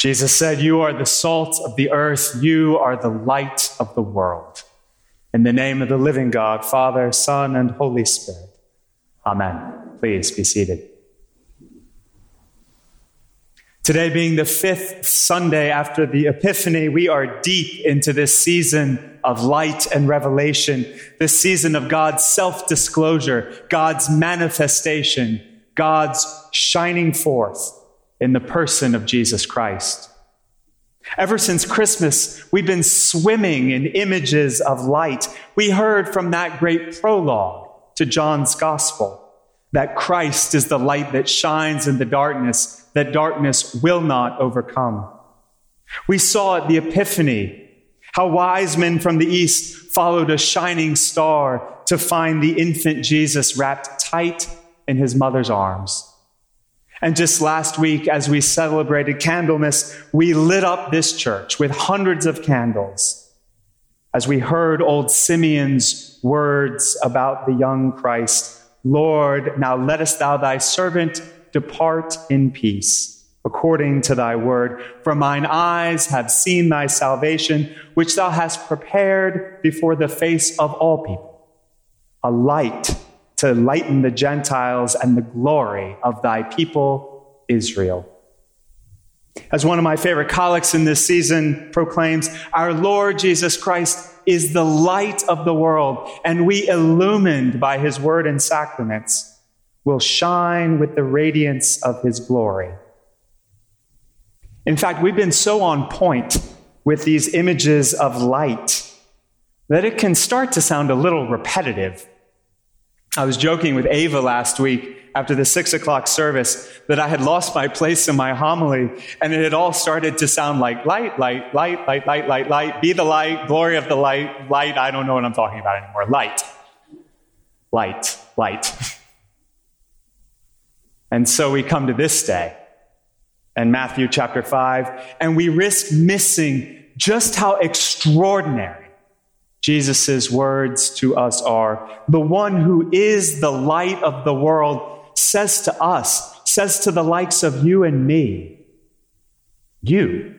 Jesus said, You are the salt of the earth, you are the light of the world. In the name of the living God, Father, Son, and Holy Spirit. Amen. Please be seated. Today, being the fifth Sunday after the Epiphany, we are deep into this season of light and revelation, this season of God's self disclosure, God's manifestation, God's shining forth in the person of Jesus Christ. Ever since Christmas, we've been swimming in images of light. We heard from that great prologue to John's Gospel that Christ is the light that shines in the darkness, that darkness will not overcome. We saw at the Epiphany how wise men from the east followed a shining star to find the infant Jesus wrapped tight in his mother's arms. And just last week, as we celebrated Candlemas, we lit up this church with hundreds of candles as we heard old Simeon's words about the young Christ Lord, now lettest thou thy servant depart in peace, according to thy word. For mine eyes have seen thy salvation, which thou hast prepared before the face of all people, a light to lighten the Gentiles and the glory of thy people, Israel. As one of my favorite colleagues in this season proclaims, our Lord Jesus Christ is the light of the world, and we, illumined by his word and sacraments, will shine with the radiance of his glory. In fact, we've been so on point with these images of light that it can start to sound a little repetitive. I was joking with Ava last week after the six o'clock service that I had lost my place in my homily, and it had all started to sound like light, light, light, light, light, light, light, be the light, glory of the light, light. I don't know what I'm talking about anymore. Light, light, light. and so we come to this day and Matthew chapter 5, and we risk missing just how extraordinary Jesus' words to us are. The one who is the light of the world says to us, says to the likes of you and me, You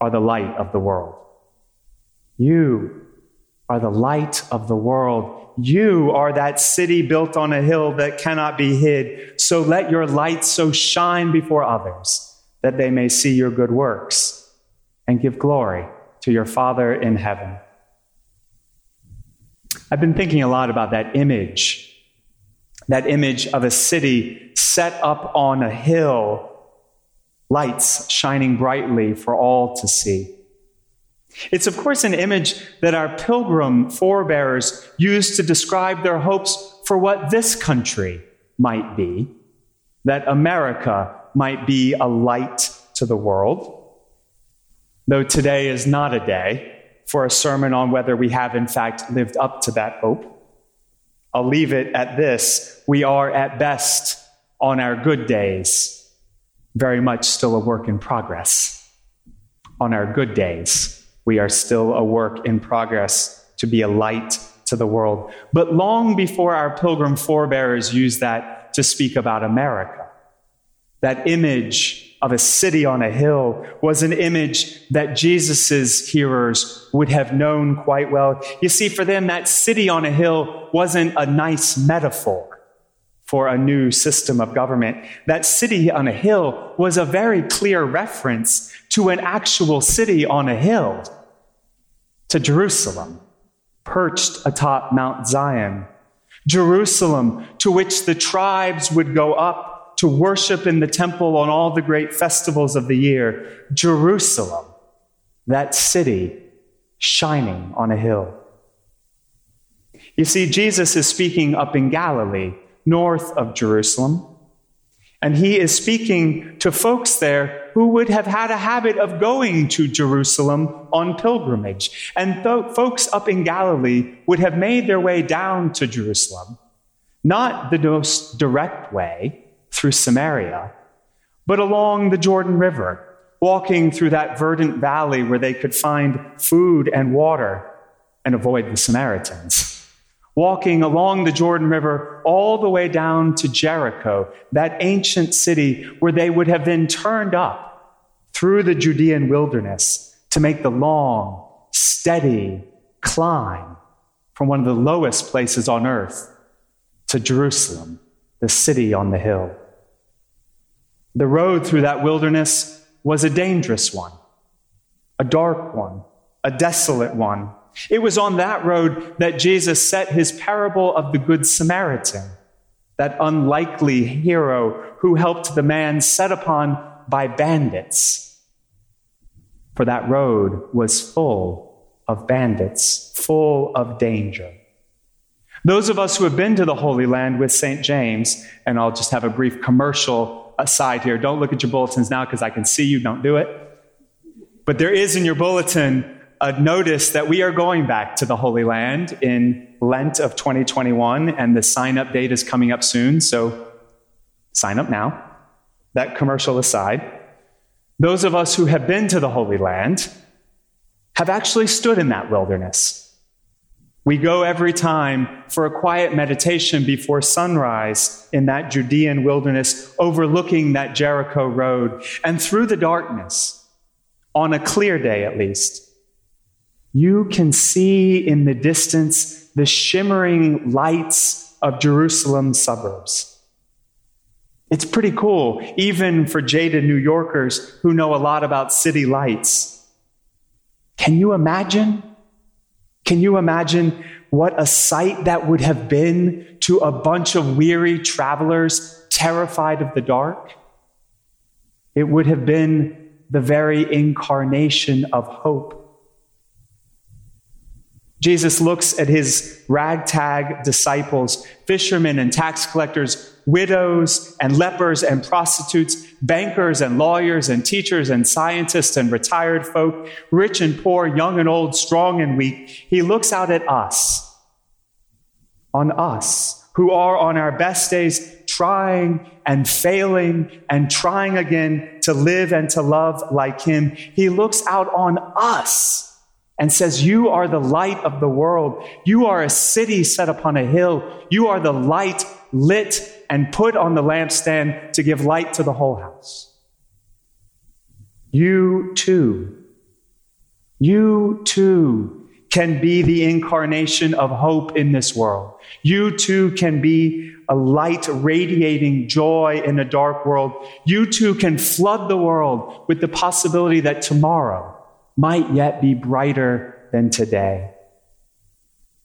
are the light of the world. You are the light of the world. You are that city built on a hill that cannot be hid. So let your light so shine before others that they may see your good works and give glory to your Father in heaven. I've been thinking a lot about that image, that image of a city set up on a hill, lights shining brightly for all to see. It's, of course, an image that our pilgrim forebears used to describe their hopes for what this country might be, that America might be a light to the world. Though today is not a day for a sermon on whether we have, in fact, lived up to that hope. I'll leave it at this. We are at best on our good days, very much still a work in progress. On our good days, we are still a work in progress to be a light to the world. But long before our pilgrim forebears used that to speak about America, that image of a city on a hill was an image that Jesus' hearers would have known quite well. You see, for them, that city on a hill wasn't a nice metaphor for a new system of government. That city on a hill was a very clear reference to an actual city on a hill, to Jerusalem, perched atop Mount Zion. Jerusalem, to which the tribes would go up to worship in the temple on all the great festivals of the year. Jerusalem, that city shining on a hill. You see, Jesus is speaking up in Galilee, north of Jerusalem, and he is speaking to folks there who would have had a habit of going to Jerusalem on pilgrimage. And th- folks up in Galilee would have made their way down to Jerusalem, not the most direct way, through Samaria, but along the Jordan River, walking through that verdant valley where they could find food and water and avoid the Samaritans. Walking along the Jordan River all the way down to Jericho, that ancient city where they would have been turned up through the Judean wilderness to make the long, steady climb from one of the lowest places on earth to Jerusalem, the city on the hill. The road through that wilderness was a dangerous one, a dark one, a desolate one. It was on that road that Jesus set his parable of the Good Samaritan, that unlikely hero who helped the man set upon by bandits. For that road was full of bandits, full of danger. Those of us who have been to the Holy Land with St. James, and I'll just have a brief commercial aside here. Don't look at your bulletins now because I can see you. Don't do it. But there is in your bulletin a notice that we are going back to the Holy Land in Lent of 2021, and the sign up date is coming up soon. So sign up now. That commercial aside. Those of us who have been to the Holy Land have actually stood in that wilderness. We go every time for a quiet meditation before sunrise in that Judean wilderness, overlooking that Jericho road. And through the darkness, on a clear day at least, you can see in the distance the shimmering lights of Jerusalem's suburbs. It's pretty cool, even for jaded New Yorkers who know a lot about city lights. Can you imagine? Can you imagine what a sight that would have been to a bunch of weary travelers terrified of the dark? It would have been the very incarnation of hope. Jesus looks at his ragtag disciples, fishermen and tax collectors, widows and lepers and prostitutes, bankers and lawyers and teachers and scientists and retired folk, rich and poor, young and old, strong and weak. He looks out at us, on us, who are on our best days trying and failing and trying again to live and to love like him. He looks out on us and says, You are the light of the world. You are a city set upon a hill. You are the light lit and put on the lampstand to give light to the whole house. You too, you too can be the incarnation of hope in this world. You too can be a light radiating joy in a dark world. You too can flood the world with the possibility that tomorrow might yet be brighter than today.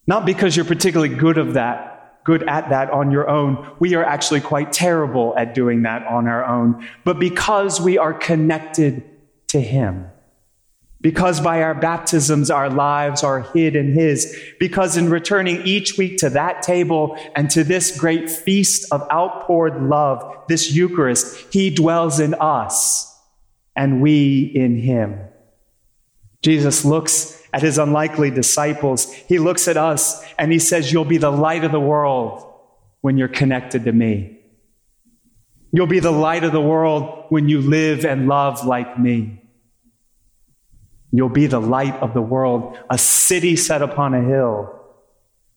Not because you're particularly good of that, good at that on your own. We are actually quite terrible at doing that on our own, but because we are connected to Him. Because by our baptisms, our lives are hid in His. Because in returning each week to that table and to this great feast of outpoured love, this Eucharist, He dwells in us and we in Him. Jesus looks at his unlikely disciples. He looks at us and he says, You'll be the light of the world when you're connected to me. You'll be the light of the world when you live and love like me. You'll be the light of the world, a city set upon a hill,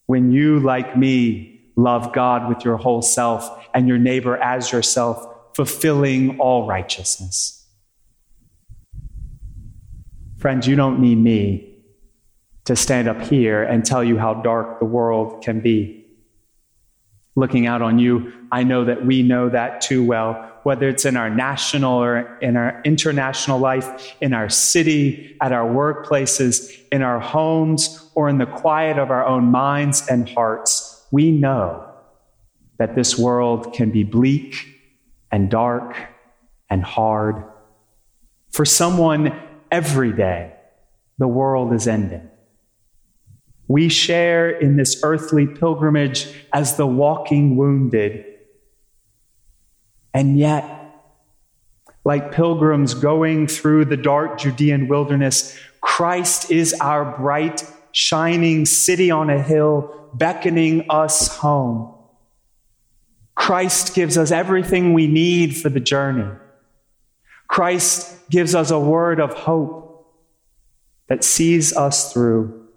when you, like me, love God with your whole self and your neighbor as yourself, fulfilling all righteousness. Friends, you don't need me to stand up here and tell you how dark the world can be. Looking out on you, I know that we know that too well, whether it's in our national or in our international life, in our city, at our workplaces, in our homes, or in the quiet of our own minds and hearts. We know that this world can be bleak and dark and hard. For someone, every day the world is ending. We share in this earthly pilgrimage as the walking wounded. And yet, like pilgrims going through the dark Judean wilderness, Christ is our bright, shining city on a hill, beckoning us home. Christ gives us everything we need for the journey. Christ gives us a word of hope that sees us through.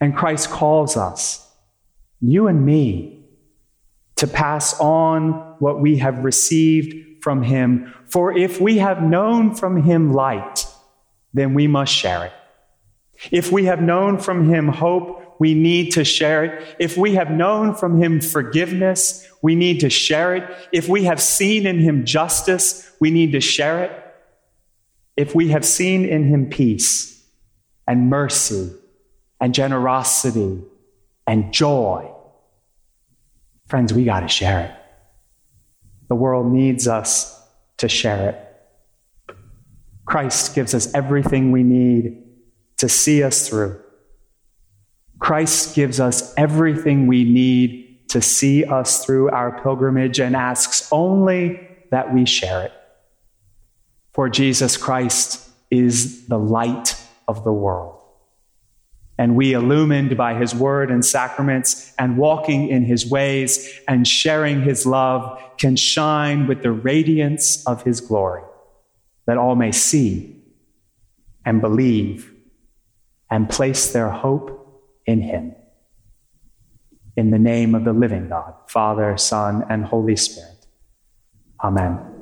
And Christ calls us, you and me, to pass on what we have received from him. For if we have known from him light, then we must share it. If we have known from him hope, we need to share it. If we have known from him forgiveness, we need to share it. If we have seen in him justice, we need to share it. If we have seen in him peace and mercy and generosity and joy, friends, we got to share it. The world needs us to share it. Christ gives us everything we need to see us through. Christ gives us everything we need to see us through our pilgrimage and asks only that we share it. For Jesus Christ is the light of the world. And we, illumined by his word and sacraments and walking in his ways and sharing his love, can shine with the radiance of his glory, that all may see and believe and place their hope in him. In the name of the living God, Father, Son, and Holy Spirit. Amen.